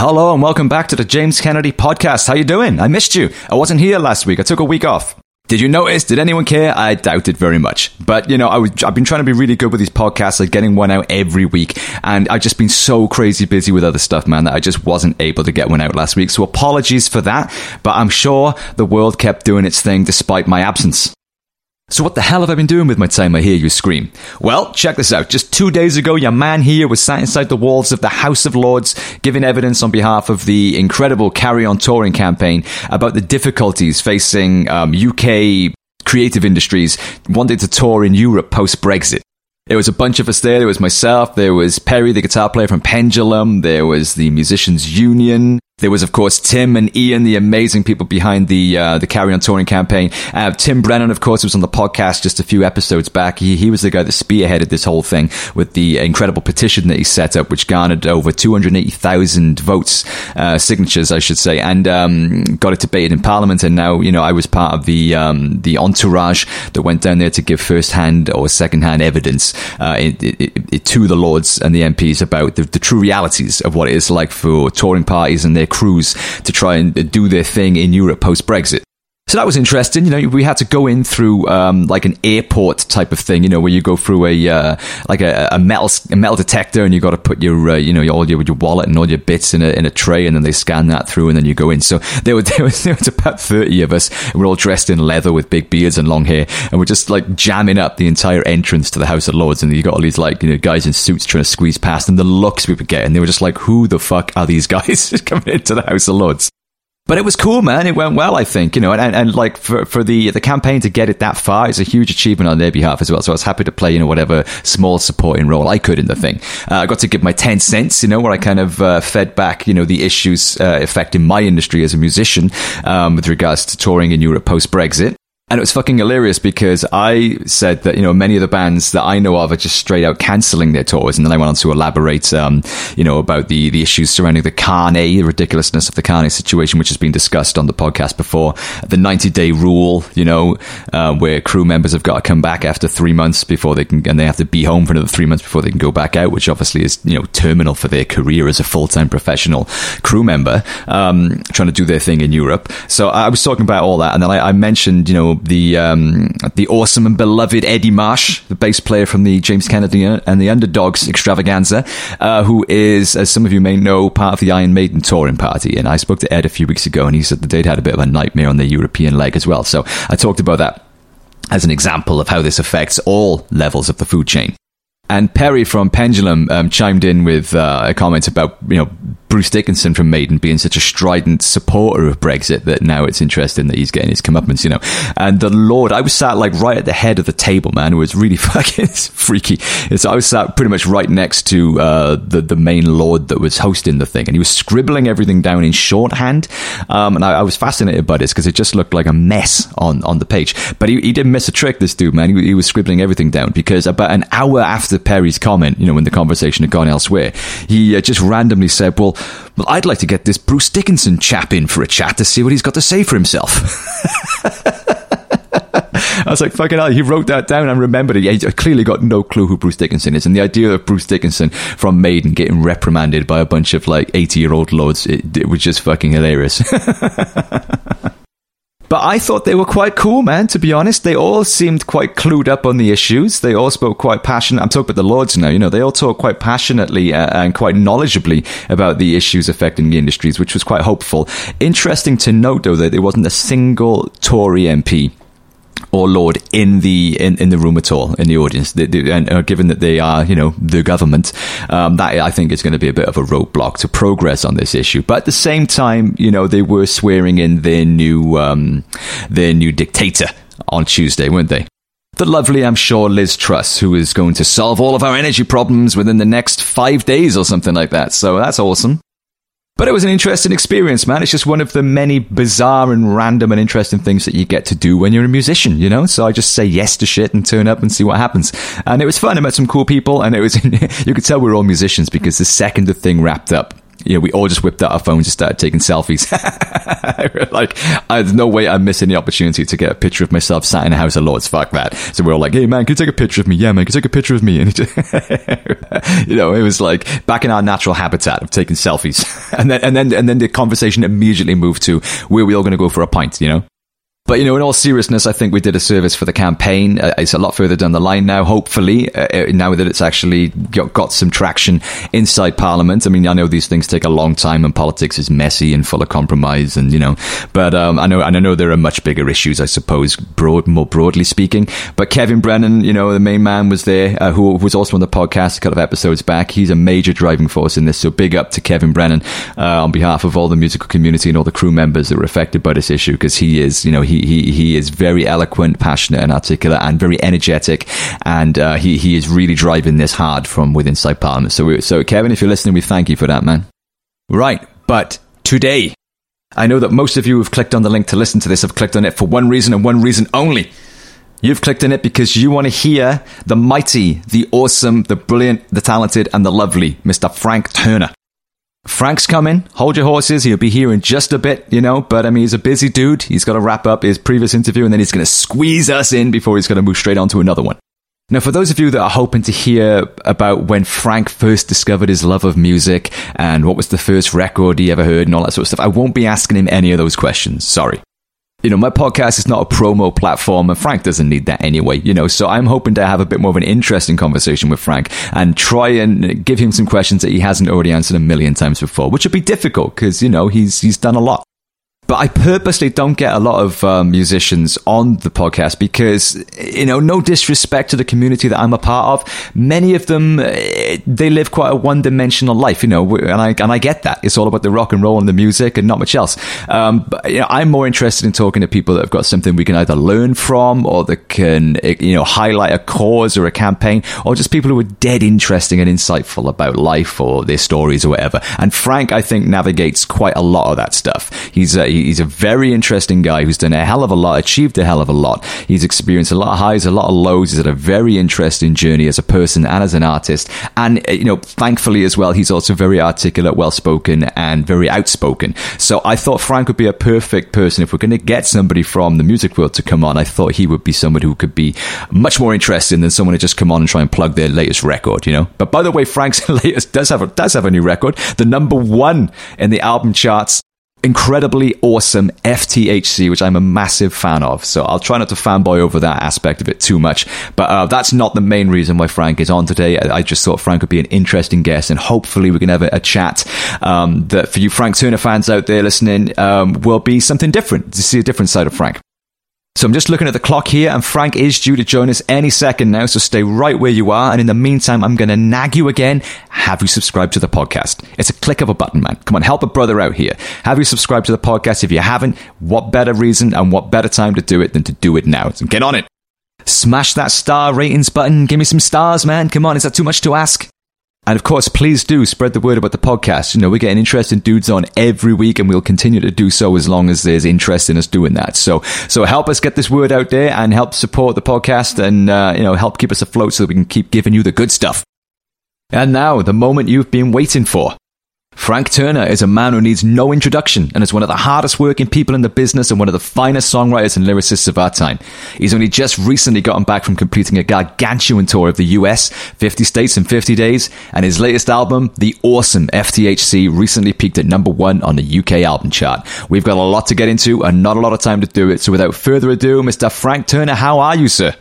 Hello and welcome back to the James Kennedy podcast. How you doing? I missed you. I wasn't here last week. I took a week off. Did you notice? Did anyone care? I doubt it very much. But you know, I was, I've been trying to be really good with these podcasts, like getting one out every week, and I've just been so crazy busy with other stuff, man, that I just wasn't able to get one out last week. So apologies for that, but I'm sure the world kept doing its thing despite my absence. So what the hell have I been doing with my time, I hear you scream? Well, check this out. Just two days ago, your man here was sat inside the walls of the House of Lords, giving evidence on behalf of the incredible Carry On Touring campaign about the difficulties facing um, UK creative industries wanting to tour in Europe post-Brexit. There was a bunch of us there. There was myself. There was Perry, the guitar player from Pendulum. There was the Musicians Union. There was, of course, Tim and Ian, the amazing people behind the uh, the Carry On Touring campaign. Uh, Tim Brennan, of course, was on the podcast just a few episodes back. He, he was the guy that spearheaded this whole thing with the incredible petition that he set up, which garnered over 280,000 votes, uh, signatures, I should say, and um, got it debated in Parliament. And now, you know, I was part of the um, the entourage that went down there to give first-hand or second-hand evidence uh, it, it, it, to the Lords and the MPs about the, the true realities of what it is like for touring parties and their crews to try and do their thing in Europe post Brexit. So that was interesting. You know, we had to go in through um, like an airport type of thing. You know, where you go through a uh, like a, a, metal a metal detector, and you got to put your uh, you know all your your wallet and all your bits in a in a tray, and then they scan that through, and then you go in. So there were there was, there was about thirty of us, and we're all dressed in leather with big beards and long hair, and we're just like jamming up the entire entrance to the House of Lords, and you got all these like you know guys in suits trying to squeeze past, and the looks we were getting, they were just like, who the fuck are these guys coming into the House of Lords? But it was cool, man. It went well, I think, you know, and, and, like for, for the, the campaign to get it that far is a huge achievement on their behalf as well. So I was happy to play, you know, whatever small supporting role I could in the thing. Uh, I got to give my 10 cents, you know, where I kind of uh, fed back, you know, the issues uh, affecting my industry as a musician um, with regards to touring in Europe post Brexit. And it was fucking hilarious because I said that, you know, many of the bands that I know of are just straight out cancelling their tours. And then I went on to elaborate, um, you know, about the, the issues surrounding the Carnet, the ridiculousness of the Carnet situation, which has been discussed on the podcast before. The 90 day rule, you know, uh, where crew members have got to come back after three months before they can, and they have to be home for another three months before they can go back out, which obviously is, you know, terminal for their career as a full time professional crew member, um, trying to do their thing in Europe. So I was talking about all that. And then I, I mentioned, you know, the um, the awesome and beloved Eddie Marsh, the bass player from the James Kennedy and the Underdogs extravaganza, uh, who is, as some of you may know, part of the Iron Maiden touring party. And I spoke to Ed a few weeks ago, and he said that they'd had a bit of a nightmare on their European leg as well. So I talked about that as an example of how this affects all levels of the food chain. And Perry from Pendulum um, chimed in with uh, a comment about you know Bruce Dickinson from Maiden being such a strident supporter of Brexit that now it's interesting that he's getting his comeuppance, you know. And the Lord, I was sat like right at the head of the table, man. It was really fucking freaky. It's, I was sat pretty much right next to uh, the the main Lord that was hosting the thing, and he was scribbling everything down in shorthand. Um, and I, I, was fascinated by this because it just looked like a mess on on the page. But he, he didn't miss a trick, this dude, man. He, he was scribbling everything down because about an hour after Perry's comment, you know, when the conversation had gone elsewhere, he uh, just randomly said, "Well." Well, I'd like to get this Bruce Dickinson chap in for a chat to see what he's got to say for himself. I was like, fucking hell, he wrote that down and remembered it. He clearly got no clue who Bruce Dickinson is. And the idea of Bruce Dickinson from Maiden getting reprimanded by a bunch of like 80 year old lords, it, it was just fucking hilarious. But I thought they were quite cool, man, to be honest. They all seemed quite clued up on the issues. They all spoke quite passionate. I'm talking about the Lords now, you know, they all talk quite passionately uh, and quite knowledgeably about the issues affecting the industries, which was quite hopeful. Interesting to note, though, that there wasn't a single Tory MP or Lord in the in, in the room at all in the audience. And uh, given that they are, you know, the government, um, that I think is going to be a bit of a roadblock to progress on this issue. But at the same time, you know, they were swearing in their new um, their new dictator on Tuesday, weren't they? The lovely, I'm sure, Liz Truss, who is going to solve all of our energy problems within the next five days or something like that. So that's awesome. But it was an interesting experience, man. It's just one of the many bizarre and random and interesting things that you get to do when you're a musician, you know? So I just say yes to shit and turn up and see what happens. And it was fun. I met some cool people and it was, you could tell we are all musicians because the second the thing wrapped up, you know, we all just whipped out our phones and started taking selfies. like, there's no way I'm missing the opportunity to get a picture of myself sat in a House of Lords. Fuck that. So we're all like, hey man, can you take a picture of me? Yeah, man, can you take a picture of me? And you know, it was like back in our natural habitat of taking selfies. and then, and then, and then the conversation immediately moved to where we all going to go for a pint, you know? But, you know, in all seriousness, I think we did a service for the campaign. Uh, it's a lot further down the line now, hopefully, uh, uh, now that it's actually got, got, some traction inside Parliament. I mean, I know these things take a long time and politics is messy and full of compromise and, you know, but um, I know, and I know there are much bigger issues, I suppose, broad, more broadly speaking. But Kevin Brennan, you know, the main man was there, uh, who was also on the podcast a couple of episodes back. He's a major driving force in this. So big up to Kevin Brennan uh, on behalf of all the musical community and all the crew members that were affected by this issue because he is, you know, he he he is very eloquent, passionate, and articulate, and very energetic. And uh, he he is really driving this hard from within inside Parliament. So so Kevin, if you're listening, we thank you for that, man. Right, but today. I know that most of you who've clicked on the link to listen to this have clicked on it for one reason and one reason only. You've clicked on it because you want to hear the mighty, the awesome, the brilliant, the talented, and the lovely Mr. Frank Turner. Frank's coming. Hold your horses. He'll be here in just a bit, you know. But I mean, he's a busy dude. He's got to wrap up his previous interview and then he's going to squeeze us in before he's going to move straight on to another one. Now, for those of you that are hoping to hear about when Frank first discovered his love of music and what was the first record he ever heard and all that sort of stuff, I won't be asking him any of those questions. Sorry you know, my podcast is not a promo platform, and Frank doesn't need that anyway, you know. So I'm hoping to have a bit more of an interesting conversation with Frank and try and give him some questions that he hasn't already answered a million times before, which would be difficult because, you know, he's, he's done a lot. But I purposely don't get a lot of um, musicians on the podcast because, you know, no disrespect to the community that I'm a part of. Many of them, eh, they live quite a one dimensional life, you know, and I, and I get that. It's all about the rock and roll and the music and not much else. Um, but, you know, I'm more interested in talking to people that have got something we can either learn from or that can, eh, you know, highlight a cause or a campaign or just people who are dead interesting and insightful about life or their stories or whatever. And Frank, I think, navigates quite a lot of that stuff. He's, uh, he's a very interesting guy who's done a hell of a lot, achieved a hell of a lot. He's experienced a lot of highs, a lot of lows. He's had a very interesting journey as a person and as an artist. And, uh, you know, thankfully as well, he's also very articulate, well spoken, and very outspoken. So I thought Frank would be a perfect person. If we're going to get somebody from the music world to come on, I thought he would be somebody who could be much more interesting than someone to just come on and try and plug their latest record, you know? But by the way, Frank's latest does have a, does have a new record, the number one in the album charts incredibly awesome FTHC, which I'm a massive fan of. So I'll try not to fanboy over that aspect of it too much. But uh, that's not the main reason why Frank is on today. I, just thought Frank would be an interesting guest, and hopefully we can have a, a chat um, that for you Frank Turner fans out there listening um, will be something different to see a different side of Frank. So I'm just looking at the clock here, and Frank is due to join us any second now. So stay right where you are. And in the meantime, I'm going to nag you again. Have you subscribed to the podcast? It's a click of a button, man. Come on, help a brother out here. Have you subscribed to the podcast? If you haven't, what better reason and what better time to do it than to do it now? So get on it. Smash that star ratings button. Give me some stars, man. Come on, is that too much to ask? And of course, please do spread the word about the podcast. You know, we're getting interesting dudes on every week and we'll continue to do so as long as there's interest in us doing that. So, so help us get this word out there and help support the podcast and, uh, you know, help keep us afloat so that we can keep giving you the good stuff. And now, the moment you've been waiting for. Frank Turner is a man who needs no introduction and is one of the hardest working people in the business and one of the finest songwriters and lyricists of our time. He's only just recently gotten back from completing a gargantuan tour of the US, 50 states in 50 days, and his latest album, the awesome FTHC, recently peaked at number one on the UK album chart. We've got a lot to get into and not a lot of time to do it, so without further ado, Mr. Frank Turner, how are you, sir?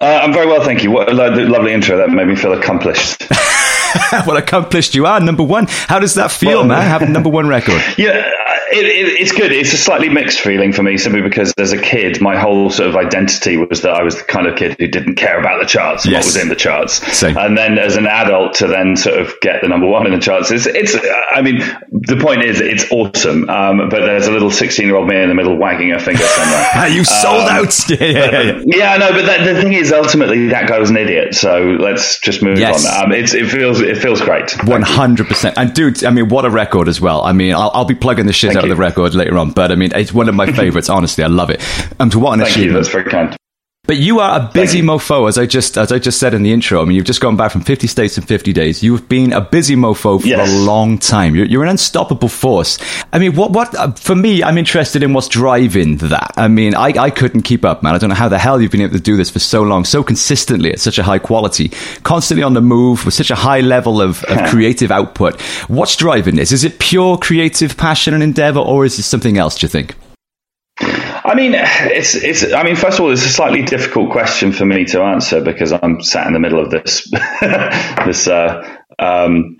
Uh, I'm very well, thank you. What a lovely intro that made me feel accomplished. well accomplished you are, number one. How does that feel, well, man? Having number one record. Yeah, it, it, it's good. It's a slightly mixed feeling for me, simply because as a kid, my whole sort of identity was that I was the kind of kid who didn't care about the charts and yes. what was in the charts. Same. And then as an adult, to then sort of get the number one in the charts, it's, it's I mean, the point is, it's awesome. Um, but there's a little 16 year old me in the middle wagging her finger somewhere. you sold um, out. Yeah, yeah, yeah. yeah, no, but that, the thing is, ultimately, that guy was an idiot. So let's just move yes. on. Um, it feels, it feels great. 100%. And dude, I mean, what a record as well. I mean, I'll, I'll be plugging the shit Thank out you. of the record later on, but I mean, it's one of my favorites. Honestly, I love it. Um, to what an Thank achievement. You, that's very kind. But you are a busy mofo, as I just as I just said in the intro. I mean, you've just gone back from 50 states in 50 days. You've been a busy mofo for yes. a long time. You're, you're, an unstoppable force. I mean, what what uh, for me? I'm interested in what's driving that. I mean, I, I couldn't keep up, man. I don't know how the hell you've been able to do this for so long, so consistently at such a high quality, constantly on the move with such a high level of, of creative output. What's driving this? Is it pure creative passion and endeavor, or is it something else? Do you think? I mean, it's it's. I mean, first of all, it's a slightly difficult question for me to answer because I'm sat in the middle of this this uh, um,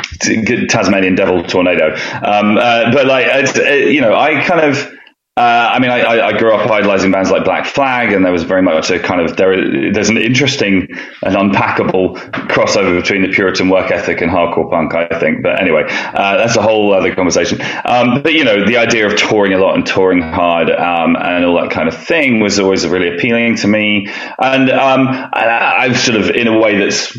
Tasmanian devil tornado. Um, uh, but like, uh, you know, I kind of uh, I mean, I, I, grew up idolizing bands like Black Flag, and there was very much a kind of there. There's an interesting and unpackable crossover between the Puritan work ethic and hardcore punk, I think. But anyway, uh, that's a whole other conversation. Um, but you know, the idea of touring a lot and touring hard um, and all that kind of thing was always really appealing to me. And um, I, I've sort of, in a way that's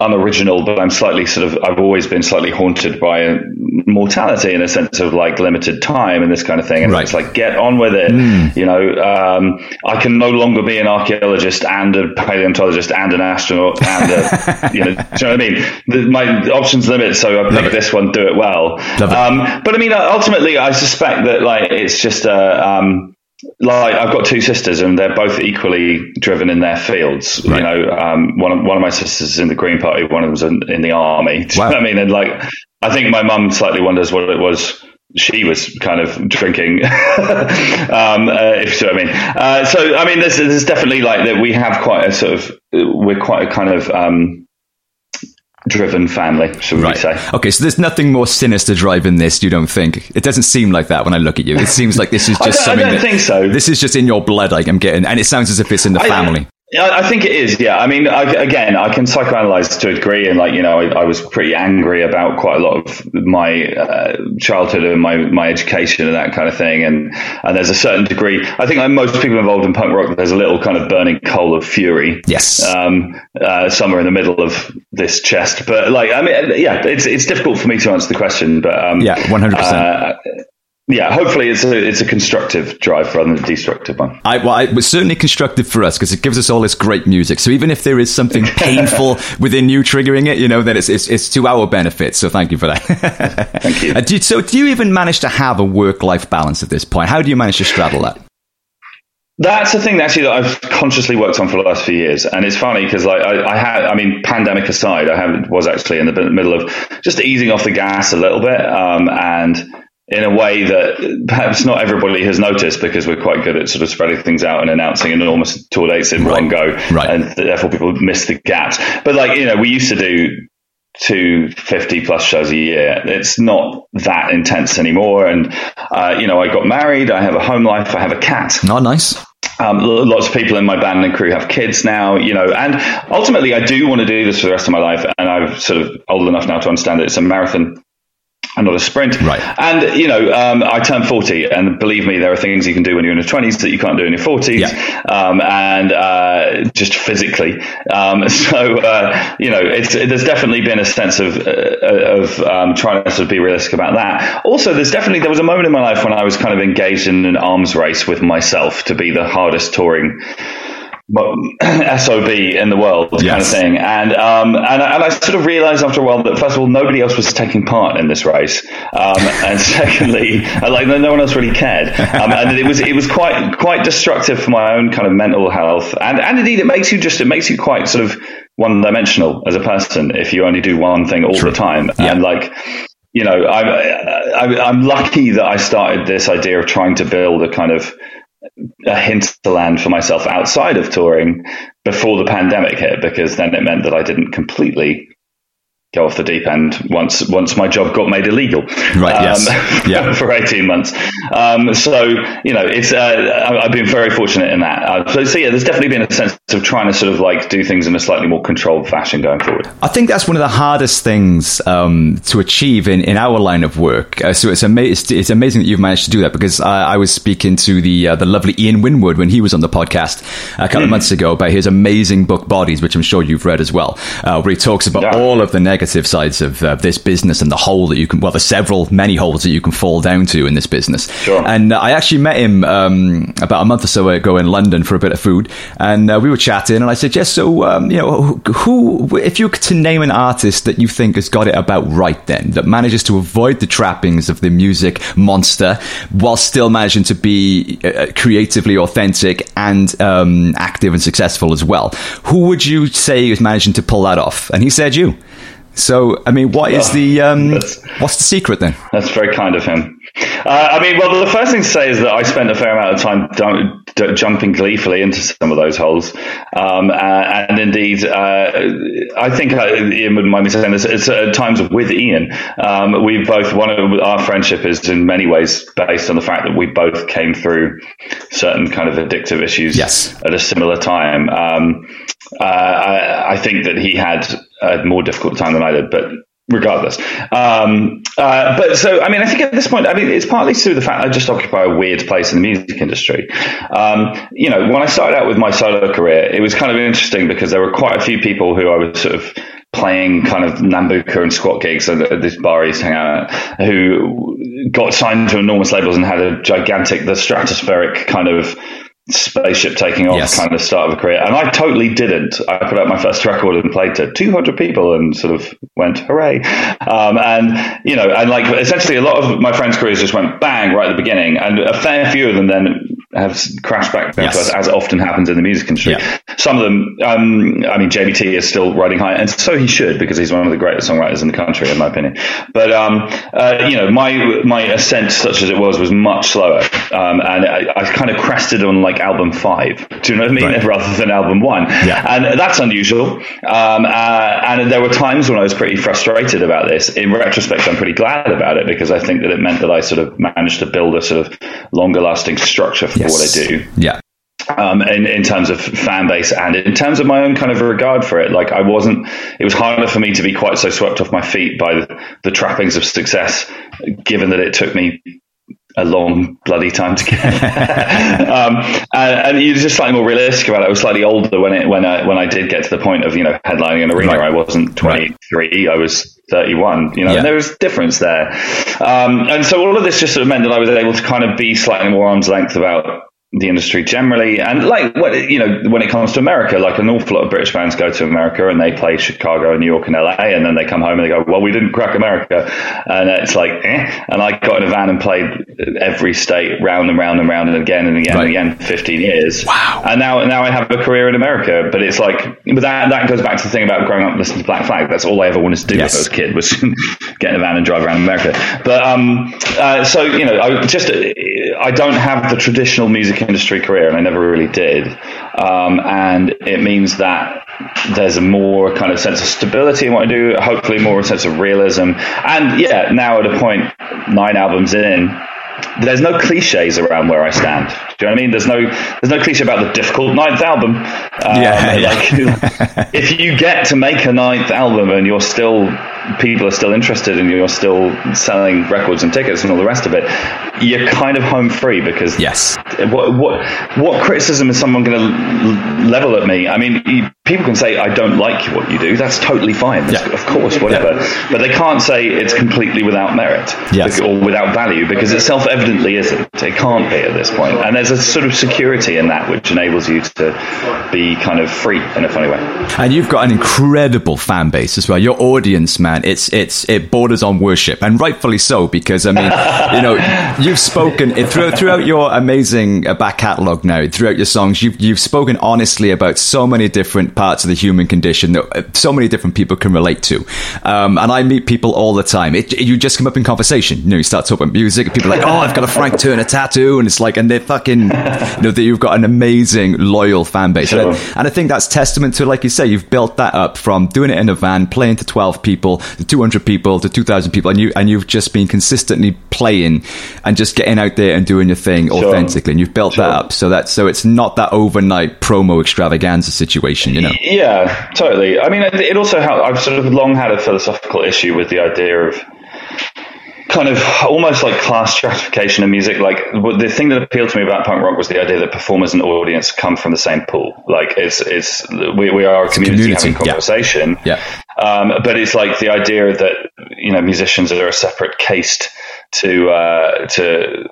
unoriginal, but I'm slightly sort of I've always been slightly haunted by mortality in a sense of like limited time and this kind of thing. And right. it's like get on with it. Mm. You know, um, I can no longer be an archaeologist and a paleontologist and an astronaut and a, you know, do you know what I mean? The, my options limit, so I pick this one, do it well. Um, but I mean, ultimately, I suspect that like it's just a. Um, like I've got two sisters and they're both equally driven in their fields. Right. You know, um, one of one of my sisters is in the Green Party, one of them's in, in the army. Wow. I mean? And like, I think my mum slightly wonders what it was she was kind of drinking, um, uh, if you know what I mean. Uh, so, I mean, there's, there's definitely like that. We have quite a sort of, we're quite a kind of um, driven family, should right. we say. Okay, so there's nothing more sinister driving this, you don't think? It doesn't seem like that when I look at you. It seems like this is just I something. I don't think so. This is just in your blood, like I'm getting, and it sounds as if it's in the I, family. I think it is. Yeah. I mean, I, again, I can psychoanalyze to a degree, and like you know, I, I was pretty angry about quite a lot of my uh, childhood and my my education and that kind of thing. And and there's a certain degree. I think like most people involved in punk rock, there's a little kind of burning coal of fury. Yes. Um, uh, somewhere in the middle of this chest, but like, I mean, yeah, it's it's difficult for me to answer the question, but um, yeah, one hundred percent uh, yeah, hopefully it's a it's a constructive drive rather than a destructive one. I, well, it was certainly constructive for us because it gives us all this great music. So even if there is something painful within you triggering it, you know, then it's it's, it's to our benefit. So thank you for that. thank you. Uh, do. So do you even manage to have a work life balance at this point? How do you manage to straddle that? That's the thing actually that I've consciously worked on for the last few years, and it's funny because like I, I, had, I mean, pandemic aside, I have, was actually in the middle of just easing off the gas a little bit, um, and in a way that perhaps not everybody has noticed because we're quite good at sort of spreading things out and announcing enormous tour dates in right. one go, right. and therefore people miss the gaps. But like you know, we used to do 250 plus shows a year. It's not that intense anymore. And, uh, you know, I got married. I have a home life. I have a cat. Not nice. Um, lots of people in my band and crew have kids now, you know, and ultimately I do want to do this for the rest of my life. And I'm sort of old enough now to understand that it's a marathon and not a sprint. Right. And, you know, um, I turned 40, and believe me, there are things you can do when you're in your 20s that you can't do in your 40s, yeah. um, and uh, just physically. Um, so, uh, you know, it's, there's definitely been a sense of, uh, of um, trying to sort of be realistic about that. Also, there's definitely, there was a moment in my life when I was kind of engaged in an arms race with myself to be the hardest touring SOB in the world yes. kind of thing. And, um, and, and I sort of realized after a while that first of all, nobody else was taking part in this race. Um, and secondly, like no one else really cared. Um, and it was, it was quite, quite destructive for my own kind of mental health. And, and indeed it makes you just, it makes you quite sort of one dimensional as a person if you only do one thing all True. the time. Yeah. And like, you know, I'm, I'm lucky that I started this idea of trying to build a kind of, a hinterland for myself outside of touring before the pandemic hit because then it meant that I didn't completely go off the deep end once once my job got made illegal. Right. Um, yes. Yeah. for eighteen months. Um, so you know, it's uh, I've been very fortunate in that. Uh, so, so, yeah, there's definitely been a sense of trying to sort of like do things in a slightly more controlled fashion going forward. I think that's one of the hardest things um, to achieve in, in our line of work. Uh, so it's, ama- it's, it's amazing that you've managed to do that because I, I was speaking to the uh, the lovely Ian Winwood when he was on the podcast a couple mm. of months ago about his amazing book Bodies, which I'm sure you've read as well, uh, where he talks about yeah. all of the negative negative sides of uh, this business and the hole that you can, well, there's several, many holes that you can fall down to in this business. Sure. And uh, I actually met him um, about a month or so ago in London for a bit of food, and uh, we were chatting, and I said, "Yes, so um, you know, who, if you were to name an artist that you think has got it about right, then that manages to avoid the trappings of the music monster while still managing to be uh, creatively authentic and um, active and successful as well, who would you say is managing to pull that off?" And he said, "You." So, I mean, what is the um, what's the secret then? That's very kind of him. Uh, I mean, well, the first thing to say is that I spent a fair amount of time d- jumping gleefully into some of those holes, um, uh, and indeed, uh, I think uh, Ian wouldn't mind me saying this. It's at times with Ian. Um, we both one of our friendship is in many ways based on the fact that we both came through certain kind of addictive issues yes. at a similar time. Um, uh, I, I, think that he had a more difficult time than I did, but regardless. Um, uh, but so, I mean, I think at this point, I mean, it's partly through the fact I just occupy a weird place in the music industry. Um, you know, when I started out with my solo career, it was kind of interesting because there were quite a few people who I was sort of playing kind of Nambucca and squat gigs at this bar I used to hang out at, who got signed to enormous labels and had a gigantic, the stratospheric kind of spaceship taking off yes. kind of start of a career. And I totally didn't. I put out my first record and played to 200 people and sort of went, hooray. Um, and, you know, and like essentially a lot of my friends' careers just went bang right at the beginning. And a fair few of them then have crashed back yes. to us, as often happens in the music industry. Yeah. Some of them, um, I mean, Jamie T is still riding high, and so he should because he's one of the greatest songwriters in the country, in my opinion. But um, uh, you know, my my ascent, such as it was, was much slower, um, and I, I, kind of crested on like album five. Do you know what I mean? Right. Rather than album one, yeah. and that's unusual. Um, uh, and there were times when I was pretty frustrated about this. In retrospect, I'm pretty glad about it because I think that it meant that I sort of managed to build a sort of longer lasting structure for yes. what I do. Yeah. Um, in, in terms of fan base and in terms of my own kind of regard for it. Like I wasn't, it was harder for me to be quite so swept off my feet by the, the trappings of success, given that it took me a long bloody time to get. um, and, and, you're just slightly more realistic about it. I was slightly older when it when I when I did get to the point of you know headlining an arena. Right. I wasn't 23. Right. I was 31. You know, yeah. there was difference there. Um, and so all of this just sort of meant that I was able to kind of be slightly more arm's length about the industry generally, and like what you know, when it comes to America, like an awful lot of British bands go to America and they play Chicago and New York and LA, and then they come home and they go, "Well, we didn't crack America," and it's like, eh. And I got in a van and played every state round and round and round and again and again right. and again, for fifteen years. Wow! And now, now I have a career in America, but it's like, but that that goes back to the thing about growing up listening to Black Flag. That's all I ever wanted to do yes. was a kid was get in a van and drive around America. But um, uh, so you know, I just I don't have the traditional music industry career, and I never really did. Um, and it means that there's a more kind of sense of stability in what I do, hopefully more a sense of realism. And yeah, now at a point, nine albums in, there's no cliches around where I stand. Do you know what I mean? There's no there's no cliche about the difficult ninth album. Um, yeah, yeah. Like, if you get to make a ninth album and you're still people are still interested and you're still selling records and tickets and all the rest of it, you're kind of home free because yes, what what what criticism is someone going to level at me? I mean, people can say I don't like what you do. That's totally fine. Yeah. Of course, whatever. Yeah. But they can't say it's completely without merit yes. or without value because it self-evidently isn't. It can't be at this point. And there's a sort of security in that which enables you to be kind of free in a funny way. And you've got an incredible fan base as well. Your audience, man, it's it's it borders on worship, and rightfully so because I mean, you know, you've spoken throughout throughout your amazing uh, back catalogue now, throughout your songs, you've you've spoken honestly about so many different parts of the human condition that uh, so many different people can relate to. Um, and I meet people all the time. It, you just come up in conversation. You know, you start talking about music, people are like, "Oh, I've got a Frank Turner tattoo," and it's like, and they're fucking, you know, that you've got an amazing loyal fan base, sure. and, I, and I think that's testament to, like you say, you've built that up from doing it in a van, playing to twelve people, to two hundred people, to two thousand people, and you and you've just been consistently playing and just getting out there and doing your thing sure. authentically, and you've built sure. that up. So that so it's not that overnight promo extravaganza situation, you know. Yeah, totally. I mean, it also helped. I've sort of long had a philosophical issue with the idea of kind of almost like class stratification in music. Like the thing that appealed to me about punk rock was the idea that performers and audience come from the same pool. Like it's it's we, we are a community, community having conversation, yeah. Um, but it's like the idea that you know musicians are a separate caste to uh, to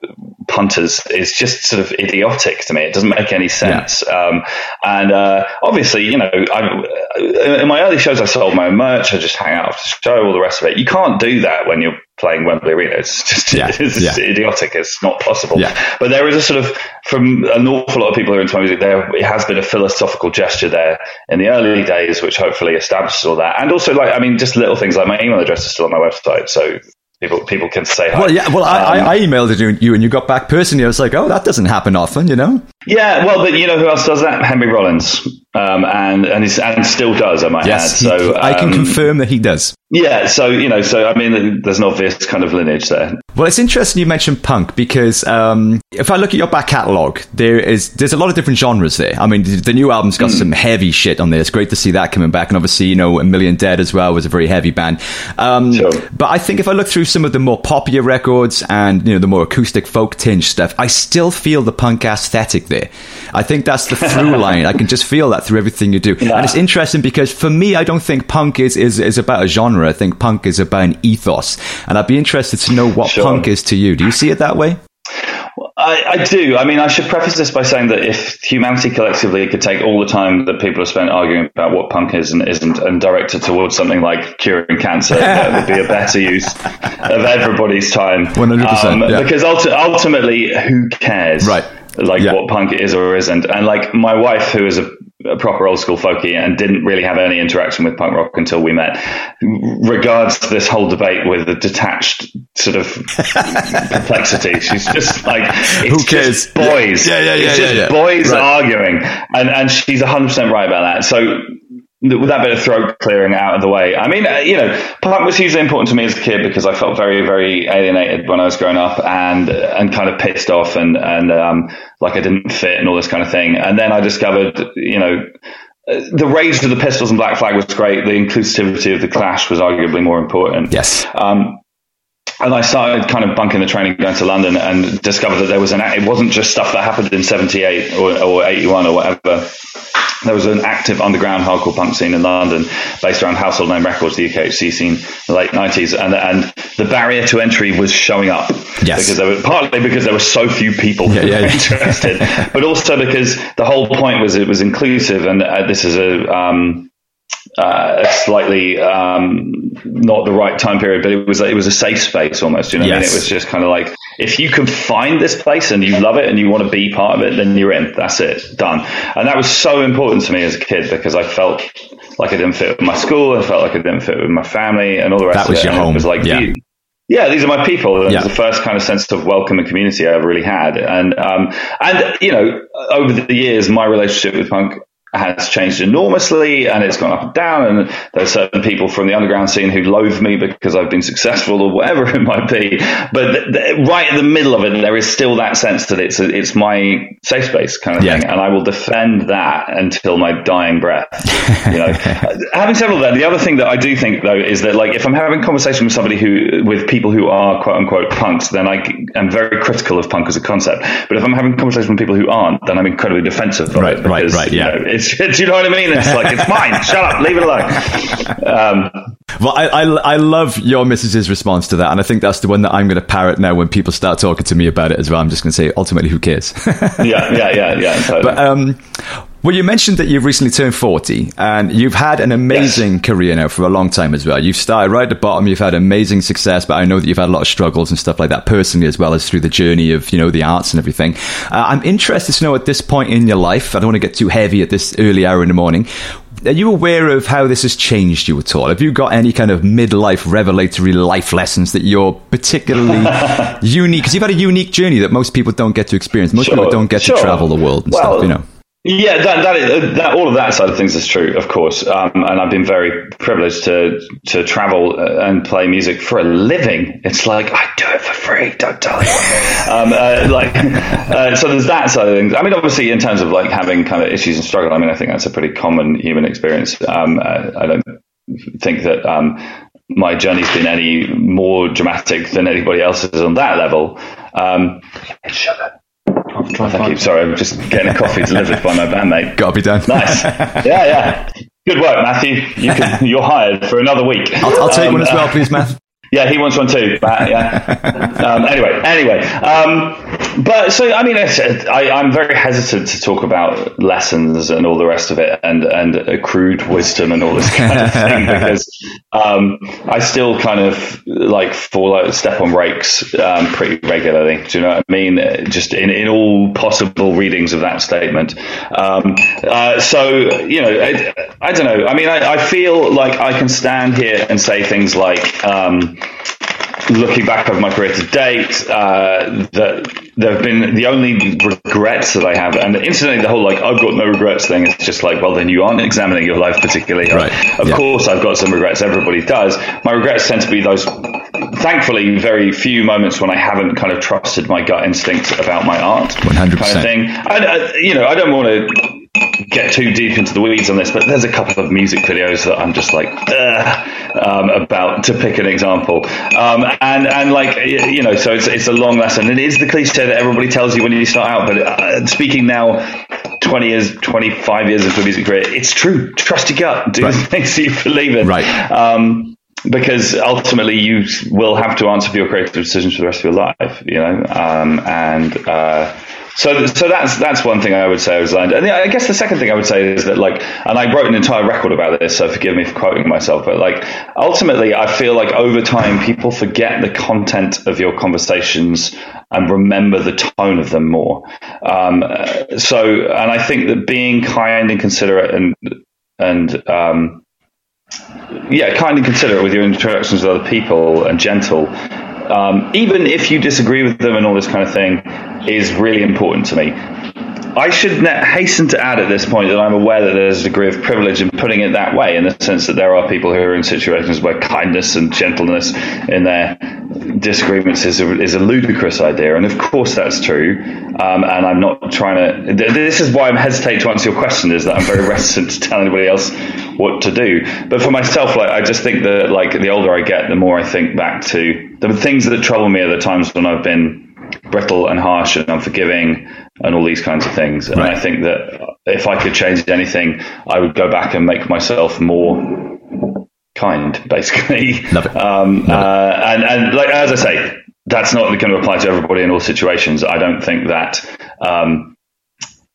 punters is just sort of idiotic to me. It doesn't make any sense. Yeah. Um, and uh, obviously, you know, I, in my early shows, I sold my own merch. I just hang out after the show, all the rest of it. You can't do that when you're playing Wembley Arena. It's just yeah. it's yeah. idiotic. It's not possible. Yeah. But there is a sort of from an awful lot of people who are into my music. There it has been a philosophical gesture there in the early days, which hopefully establishes all that. And also, like I mean, just little things like my email address is still on my website, so people people can say hi. Well, yeah. Well, I, um, I, emailed you, and you got back personally. I was like, oh, that doesn't happen often, you know. Yeah. Well, but you know who else does that? Henry Rollins, um, and and and still does. I might yes, add. So I can um, confirm that he does. Yeah, so you know, so I mean, there's an obvious kind of lineage there. Well, it's interesting you mentioned punk because um, if I look at your back catalogue, there is there's a lot of different genres there. I mean, the new album's got mm. some heavy shit on there. It's great to see that coming back, and obviously, you know, A Million Dead as well was a very heavy band. Um, sure. But I think if I look through some of the more popular records and you know the more acoustic folk tinge stuff, I still feel the punk aesthetic there. I think that's the through line. I can just feel that through everything you do, yeah. and it's interesting because for me, I don't think punk is is, is about a genre genre. I think punk is about an ethos, and I'd be interested to know what sure. Punk is to you. Do you see it that way? I, I, do. I mean, I should preface this by saying that if humanity collectively could take all the time that people have spent arguing about what punk is and isn't and direct it towards something like curing cancer, that would be a better use of everybody's time. 100%. Um, yeah. Because ulti- ultimately, who cares? Right. Like yeah. what punk is or isn't. And like my wife, who is a a proper old school folky and didn't really have any interaction with punk rock until we met, regards to this whole debate with a detached sort of perplexity. She's just like, it's Who cares? boys. Yeah, yeah, yeah. It's just yeah, yeah. boys right. arguing. And, and she's 100% right about that. So with that bit of throat clearing out of the way. I mean, uh, you know, punk was hugely important to me as a kid because I felt very, very alienated when I was growing up and and kind of pissed off and and um, like I didn't fit and all this kind of thing. And then I discovered, you know. The rage of the Pistols and Black Flag was great. The inclusivity of the Clash was arguably more important. Yes. Um, and I started kind of bunking the training going to London and discovered that there was an it wasn't just stuff that happened in 78 or, or 81 or whatever there was an active underground hardcore punk scene in London based around household name records, the UKHC scene in the late 90s. And, and the barrier to entry was showing up. Yes. Because there were, partly because there were so few people yeah, yeah, interested, but also because the whole point was it was inclusive. And uh, this is a, um, uh, slightly um, not the right time period, but it was it was a safe space almost. You know, yes. I mean, it was just kind of like if you can find this place and you love it and you want to be part of it, then you're in. That's it, done. And that was so important to me as a kid because I felt like I didn't fit with my school, I felt like I didn't fit with my family, and all the rest. That was of it. your home. It was like yeah. yeah, these are my people. It yeah. was the first kind of sense of welcome and community I ever really had. And, um, and, you know, over the years, my relationship with punk has changed enormously and it's gone up and down. And there's certain people from the underground scene who loathe me because I've been successful or whatever it might be. But th- th- right in the middle of it, there is still that sense that it's a, it's my safe space kind of yeah. thing, and I will defend that until my dying breath. You know, having said all that, the other thing that I do think though is that like if I'm having a conversation with somebody who with people who are quote unquote punks, then I am very critical of punk as a concept. But if I'm having a conversation with people who aren't, then I'm incredibly defensive. Right, because, right, right. Yeah. You know, it's, do you know what I mean? It's like it's mine. Shut up. Leave it alone. Um, well, I, I, I love your missus's response to that, and I think that's the one that I'm going to parrot now when people start talking to me about it as well. I'm just going to say, ultimately, who cares? yeah, yeah, yeah, yeah. Totally. But um, well, you mentioned that you've recently turned 40 and you've had an amazing yes. career now for a long time as well. You've started right at the bottom, you've had amazing success, but I know that you've had a lot of struggles and stuff like that personally as well as through the journey of, you know, the arts and everything. Uh, I'm interested to know at this point in your life, I don't want to get too heavy at this early hour in the morning, are you aware of how this has changed you at all? Have you got any kind of midlife revelatory life lessons that you're particularly unique? Because you've had a unique journey that most people don't get to experience. Most sure, people don't get sure. to travel the world and well, stuff, you know. Yeah, that, that, is, that all of that side of things is true, of course. Um, and I've been very privileged to to travel uh, and play music for a living. It's like I do it for free. Don't tell anyone. um, uh, like, uh, so there's that side of things. I mean, obviously, in terms of like having kind of issues and struggle, I mean, I think that's a pretty common human experience. Um, uh, I don't think that um, my journey's been any more dramatic than anybody else's on that level. Um, sugar. Thank you. Sorry, I'm just getting a coffee delivered by my bandmate. Gotta be done. Nice. Yeah, yeah. Good work, Matthew. You can, you're hired for another week. I'll, I'll take um, one as well, uh, please, Matt. Yeah, he wants one too. But, yeah. um, anyway, anyway. Um, but so I mean, I, I'm very hesitant to talk about lessons and all the rest of it, and and accrued wisdom and all this kind of thing because um, I still kind of like fall out, step on brakes um, pretty regularly. Do you know what I mean? Just in in all possible readings of that statement. Um, uh, so you know, I, I, don't know. I mean, I, I, feel like I can stand here and say things like. Looking back over my career to date, uh, that there have been the only regrets that I have, and incidentally, the whole like I've got no regrets thing is just like, well, then you aren't examining your life particularly. Right. Of yeah. course, I've got some regrets. Everybody does. My regrets tend to be those, thankfully, very few moments when I haven't kind of trusted my gut instinct about my art, 100%. kind of thing. And uh, you know, I don't want to get too deep into the weeds on this, but there's a couple of music videos that I'm just like um, about to pick an example, um, and and like you know, so it's it's a long lesson. It is the cliche that everybody tells you when you start out, but uh, speaking now. 20 years, 25 years into a music career, it's true. Trust your gut. Do right. the things you believe in. Right. Um, because ultimately you will have to answer for your creative decisions for the rest of your life, you know, um, and uh, so, so that's that's one thing I would say I was learned. And I guess the second thing I would say is that like, and I wrote an entire record about this, so forgive me for quoting myself, but like, ultimately, I feel like over time people forget the content of your conversations and remember the tone of them more. Um, so, and I think that being kind and considerate and and um, yeah, kind and considerate with your interactions with other people and gentle um, even if you disagree with them and all this kind of thing, is really important to me. I should hasten to add at this point that I'm aware that there's a degree of privilege in putting it that way, in the sense that there are people who are in situations where kindness and gentleness in their disagreements is a, is a ludicrous idea, and of course that's true. Um, and I'm not trying to. This is why I'm hesitate to answer your question. Is that I'm very reticent to tell anybody else what to do. But for myself, like I just think that like the older I get, the more I think back to the things that trouble me are the times when I've been brittle and harsh and unforgiving and all these kinds of things. And right. I think that if I could change anything, I would go back and make myself more kind, basically. Love it. Um, Love uh, it. And, and like, as I say, that's not going to apply to everybody in all situations. I don't think that, um,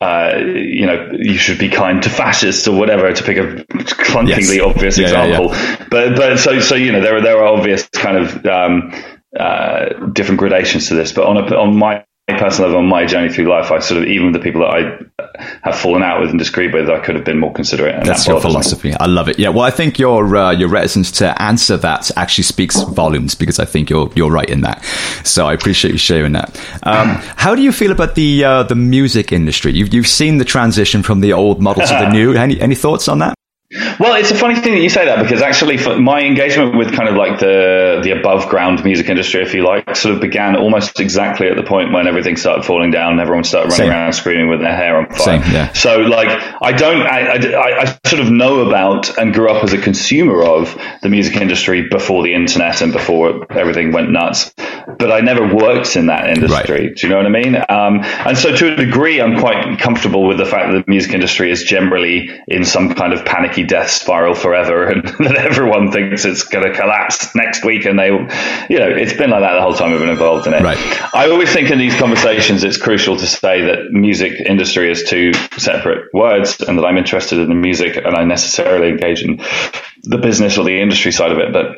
uh, you know, you should be kind to fascists or whatever, to pick a clunkingly yes. obvious yeah, example. Yeah, yeah. But, but so, so, you know, there are, there are obvious kind of, um, uh, different gradations to this. But on a, on my personal level, on my journey through life, I sort of even the people that I have fallen out with and disagreed with, I could have been more considerate. And That's that your philosophy. Me. I love it. Yeah. Well, I think your uh, your reticence to answer that actually speaks volumes because I think you're you're right in that. So I appreciate you sharing that. Um, how do you feel about the uh, the music industry? You've you've seen the transition from the old model to the new. Any any thoughts on that? Well, it's a funny thing that you say that because actually, my engagement with kind of like the the above ground music industry, if you like, sort of began almost exactly at the point when everything started falling down. And everyone started running Same. around screaming with their hair on fire. Same, yeah. So, like, I don't, I, I, I, sort of know about and grew up as a consumer of the music industry before the internet and before everything went nuts, but I never worked in that industry. Right. Do you know what I mean? Um, and so, to a degree, I'm quite comfortable with the fact that the music industry is generally in some kind of panicky death spiral forever and that everyone thinks it's going to collapse next week and they you know it's been like that the whole time we've been involved in it right. i always think in these conversations it's crucial to say that music industry is two separate words and that i'm interested in the music and i necessarily engage in the business or the industry side of it but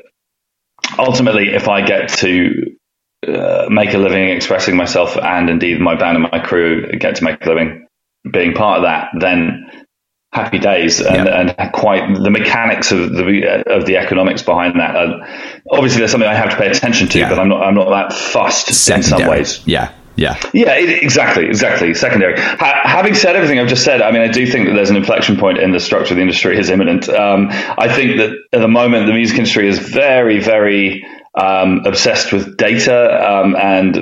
ultimately if i get to uh, make a living expressing myself and indeed my band and my crew get to make a living being part of that then happy days and, and quite the mechanics of the of the economics behind that. Uh, obviously, there's something I have to pay attention to, yeah. but I'm not I'm not that fussed Secondary. in some ways. Yeah. Yeah. Yeah, it, exactly, exactly. Secondary. Ha- having said everything I've just said, I mean, I do think that there's an inflection point in the structure of the industry is imminent. Um, I think that at the moment the music industry is very, very um, obsessed with data, um, and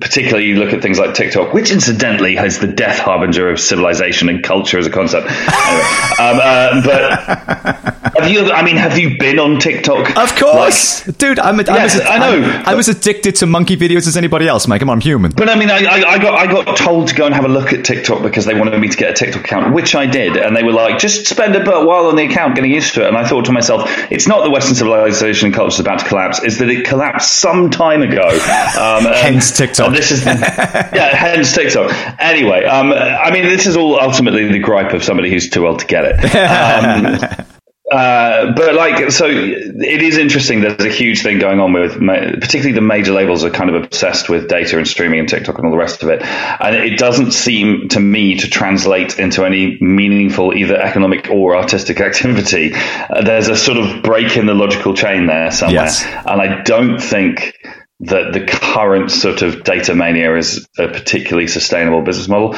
particularly you look at things like TikTok, which incidentally has the death harbinger of civilization and culture as a concept. anyway, um, uh, but the you? I mean, have you been on TikTok? Of course, like, dude. I'm. A, yes, I, I know. I, was addicted to monkey videos as anybody else, Mike. Come on, I'm human. But I mean, I, I, got I got told to go and have a look at TikTok because they wanted me to get a TikTok account, which I did, and they were like, just spend a bit while on the account getting used to it. And I thought to myself, it's not the Western civilization and culture is about to collapse; is that it collapsed some time ago. Um, hence TikTok. this is the, yeah, hence TikTok. Anyway, um, I mean, this is all ultimately the gripe of somebody who's too old to get it. Um, uh, but like, so it is interesting. There's a huge thing going on with, particularly the major labels are kind of obsessed with data and streaming and TikTok and all the rest of it. And it doesn't seem to me to translate into any meaningful either economic or artistic activity. Uh, there's a sort of break in the logical chain there somewhere. Yes. And I don't think that the current sort of data mania is a particularly sustainable business model.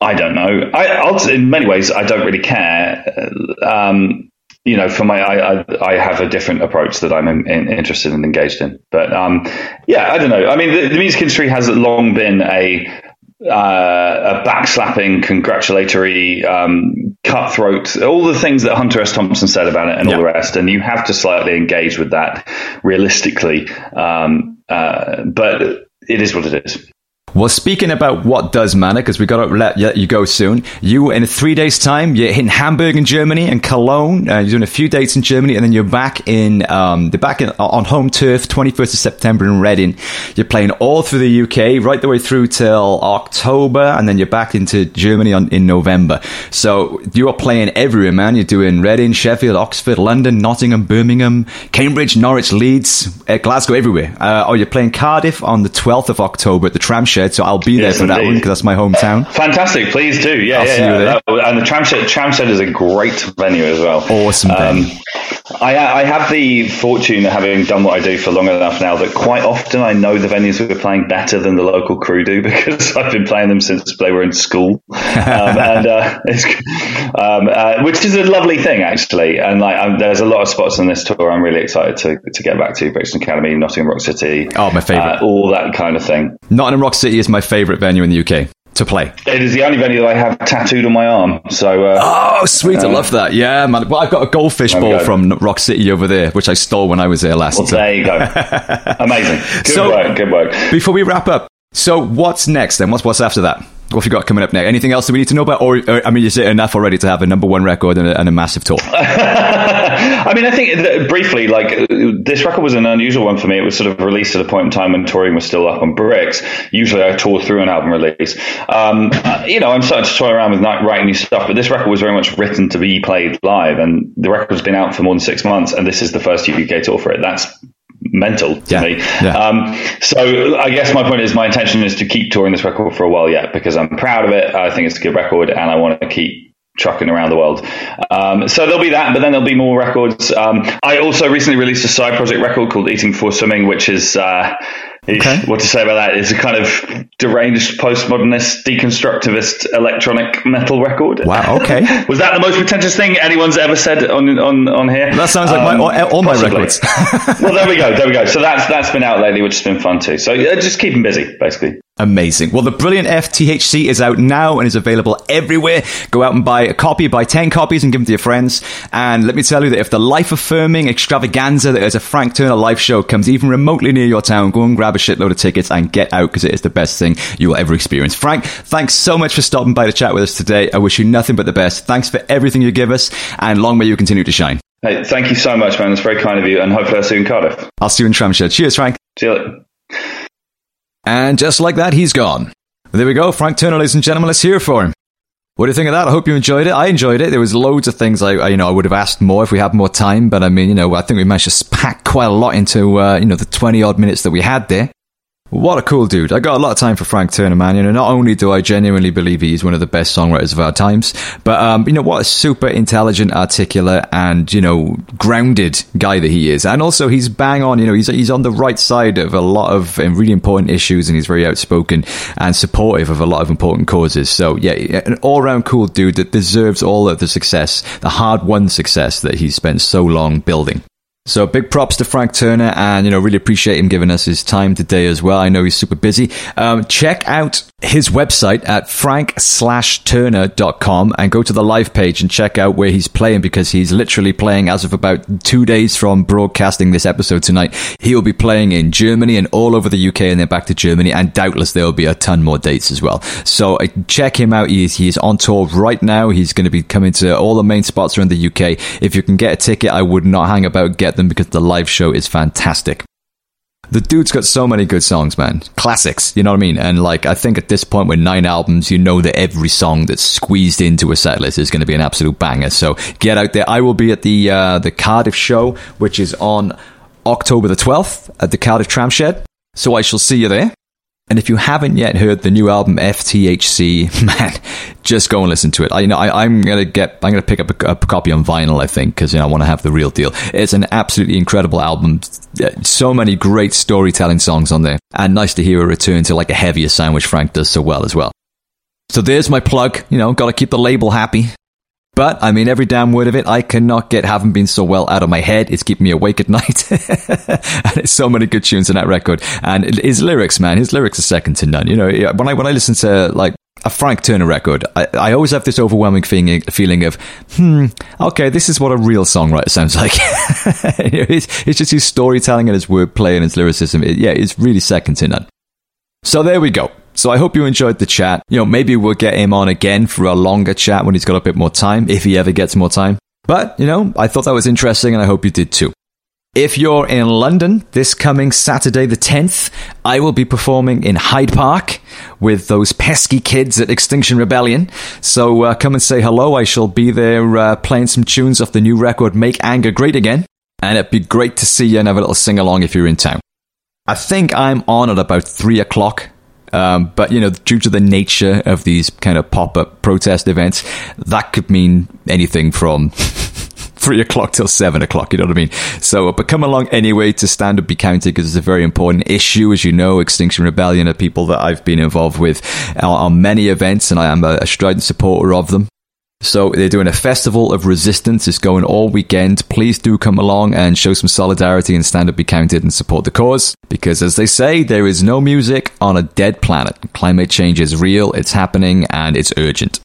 I don't know. I, in many ways, I don't really care. Um, you know, for my, I, I, I, have a different approach that I'm in, in, interested and engaged in. But um, yeah, I don't know. I mean, the, the music industry has long been a uh, a backslapping, congratulatory, um, cutthroat, all the things that Hunter S. Thompson said about it and yeah. all the rest. And you have to slightly engage with that realistically. Um, uh, but it is what it is. Well, speaking about what does matter, because we got to let you go soon. You, in three days' time, you're in Hamburg in Germany and Cologne. Uh, you're doing a few dates in Germany, and then you're back in um, the back in, on home turf, 21st of September in Reading. You're playing all through the UK, right the way through till October, and then you're back into Germany on, in November. So you are playing everywhere, man. You're doing Reading, Sheffield, Oxford, London, Nottingham, Birmingham, Cambridge, Norwich, Leeds, uh, Glasgow, everywhere. Uh, oh, you're playing Cardiff on the 12th of October at the Tramshed so I'll be there yes, for indeed. that one because that's my hometown. Fantastic, please do. Yeah, I'll yeah, yeah. That, and the Tramshed, Tramshed is a great venue as well. Awesome. Um, I, I have the fortune of having done what I do for long enough now that quite often I know the venues we're playing better than the local crew do because I've been playing them since they were in school, um, and uh, um, uh, which is a lovely thing actually. And like, um, there's a lot of spots on this tour I'm really excited to to get back to: Brixton Academy, Nottingham Rock City. Oh, my favorite. Uh, all that kind of thing. Nottingham Rock City is my favorite venue in the UK to play. It is the only venue that I have tattooed on my arm. So uh, oh, sweet! Uh, I love that. Yeah, man. Well, I've got a goldfish ball from Rock City over there, which I stole when I was there last. Well, there you go. Amazing. Good so, work. Good work. Before we wrap up, so what's next then? What's what's after that? What have you got coming up next? Anything else that we need to know about? Or, or I mean, is it enough already to have a number one record and a, and a massive tour? I mean, I think briefly, like this record was an unusual one for me. It was sort of released at a point in time when touring was still up on bricks. Usually, I tour through an album release. Um, you know, I'm starting to toy around with writing new stuff, but this record was very much written to be played live, and the record's been out for more than six months, and this is the first UK tour for it. That's mental to yeah, me. Yeah. Um, so I guess my point is my intention is to keep touring this record for a while yet because I'm proud of it. I think it's a good record and I want to keep trucking around the world. Um, so there'll be that, but then there'll be more records. Um, I also recently released a side project record called Eating Before Swimming, which is uh, Okay. What to say about that? It's a kind of deranged postmodernist, deconstructivist electronic metal record. Wow. Okay. Was that the most pretentious thing anyone's ever said on on, on here? That sounds like um, my, all, my records. well, there we go. There we go. So that's that's been out lately, which has been fun too. So uh, just keep them busy, basically. Amazing. Well, the brilliant FTHC is out now and is available everywhere. Go out and buy a copy, buy 10 copies and give them to your friends. And let me tell you that if the life affirming extravaganza that is a Frank Turner live show comes even remotely near your town, go and grab a shitload of tickets and get out because it is the best thing you will ever experience. Frank, thanks so much for stopping by to chat with us today. I wish you nothing but the best. Thanks for everything you give us and long may you continue to shine. Hey, thank you so much, man. It's very kind of you and hopefully I'll see you in Cardiff. I'll see you in Tramshed. Cheers, Frank. See you later. And just like that, he's gone. There we go. Frank Turner, ladies and gentlemen, let's hear for him. What do you think of that? I hope you enjoyed it. I enjoyed it. There was loads of things I, you know, I would have asked more if we had more time, but I mean, you know, I think we managed to pack quite a lot into, uh, you know, the 20 odd minutes that we had there. What a cool dude. I got a lot of time for Frank Turner, man. You know, not only do I genuinely believe he's one of the best songwriters of our times, but, um, you know, what a super intelligent, articulate, and, you know, grounded guy that he is. And also, he's bang on, you know, he's, he's on the right side of a lot of um, really important issues and he's very outspoken and supportive of a lot of important causes. So, yeah, an all round cool dude that deserves all of the success, the hard won success that he's spent so long building. So big props to Frank Turner, and you know really appreciate him giving us his time today as well. I know he's super busy. Um, check out his website at frank-turner.com and go to the live page and check out where he's playing because he's literally playing as of about two days from broadcasting this episode tonight. He'll be playing in Germany and all over the UK and then back to Germany and doubtless there will be a ton more dates as well. So uh, check him out. He's, he's on tour right now. He's going to be coming to all the main spots around the UK. If you can get a ticket, I would not hang about, get them because the live show is fantastic. The dude's got so many good songs, man. Classics, you know what I mean? And like, I think at this point with nine albums, you know that every song that's squeezed into a set list is going to be an absolute banger. So get out there. I will be at the, uh, the Cardiff show, which is on October the 12th at the Cardiff Tramshed. So I shall see you there. And if you haven't yet heard the new album FTHC, man, just go and listen to it. I, you know, I, am gonna get, I'm gonna pick up a, a copy on vinyl, I think, because you know I want to have the real deal. It's an absolutely incredible album. Uh, so many great storytelling songs on there, and nice to hear a return to like a heavier sound, which Frank does so well as well. So there's my plug. You know, got to keep the label happy. But I mean, every damn word of it, I cannot get "Haven't Been So Well" out of my head. It's keeping me awake at night, and it's so many good tunes in that record. And his lyrics, man, his lyrics are second to none. You know, when I when I listen to like a Frank Turner record, I, I always have this overwhelming feeling, feeling of, hmm, okay, this is what a real songwriter sounds like. it's, it's, just his storytelling and his wordplay and his lyricism. It, yeah, it's really second to none. So there we go. So I hope you enjoyed the chat. You know, maybe we'll get him on again for a longer chat when he's got a bit more time, if he ever gets more time. But, you know, I thought that was interesting and I hope you did too. If you're in London this coming Saturday the 10th, I will be performing in Hyde Park with those pesky kids at Extinction Rebellion. So uh, come and say hello. I shall be there uh, playing some tunes off the new record Make Anger Great Again. And it'd be great to see you and have a little sing along if you're in town. I think I'm on at about 3 o'clock um, but you know, due to the nature of these kind of pop-up protest events, that could mean anything from three o'clock till seven o'clock. You know what I mean? So, but come along anyway to stand up be counted because it's a very important issue. As you know, Extinction Rebellion are people that I've been involved with on many events, and I am a strident supporter of them. So they're doing a festival of resistance. It's going all weekend. Please do come along and show some solidarity and stand up, be counted, and support the cause. Because as they say, there is no music on a dead planet. Climate change is real, it's happening, and it's urgent.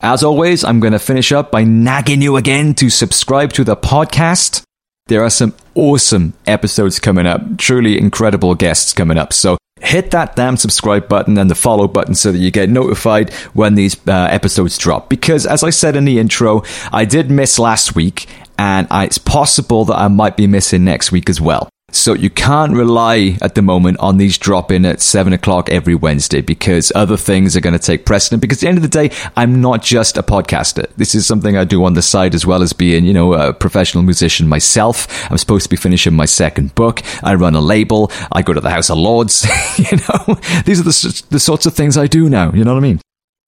As always, I'm going to finish up by nagging you again to subscribe to the podcast. There are some awesome episodes coming up, truly incredible guests coming up. So hit that damn subscribe button and the follow button so that you get notified when these uh, episodes drop. Because as I said in the intro, I did miss last week and it's possible that I might be missing next week as well. So you can't rely at the moment on these drop in at seven o'clock every Wednesday because other things are going to take precedent. Because at the end of the day, I'm not just a podcaster. This is something I do on the side as well as being, you know, a professional musician myself. I'm supposed to be finishing my second book. I run a label. I go to the House of Lords. you know, these are the, the sorts of things I do now. You know what I mean?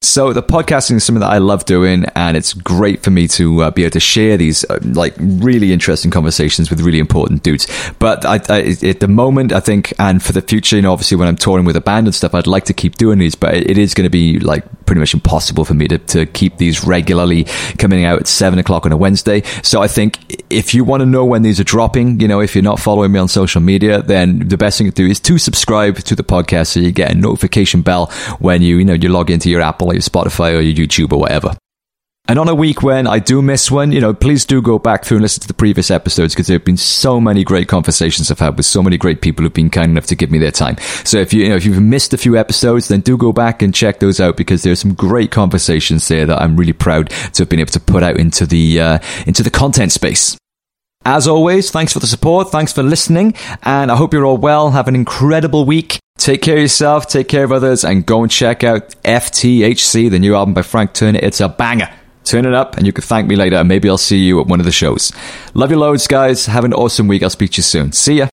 So the podcasting is something that I love doing, and it's great for me to uh, be able to share these uh, like really interesting conversations with really important dudes. But I, I, at the moment, I think, and for the future, you know, obviously when I'm touring with a band and stuff, I'd like to keep doing these, but it is going to be like pretty much impossible for me to, to keep these regularly coming out at seven o'clock on a Wednesday. So I think if you want to know when these are dropping, you know, if you're not following me on social media, then the best thing to do is to subscribe to the podcast so you get a notification bell when you, you know, you log into your Apple or your Spotify or your YouTube or whatever. And on a week when I do miss one, you know, please do go back through and listen to the previous episodes because there have been so many great conversations I've had with so many great people who've been kind enough to give me their time. So if you, you know, if you've missed a few episodes, then do go back and check those out because there's some great conversations there that I'm really proud to have been able to put out into the, uh, into the content space. As always, thanks for the support. Thanks for listening. And I hope you're all well. Have an incredible week. Take care of yourself, take care of others, and go and check out FTHC, the new album by Frank Turner. It's a banger. Turn it up, and you can thank me later, and maybe I'll see you at one of the shows. Love you loads, guys. Have an awesome week. I'll speak to you soon. See ya.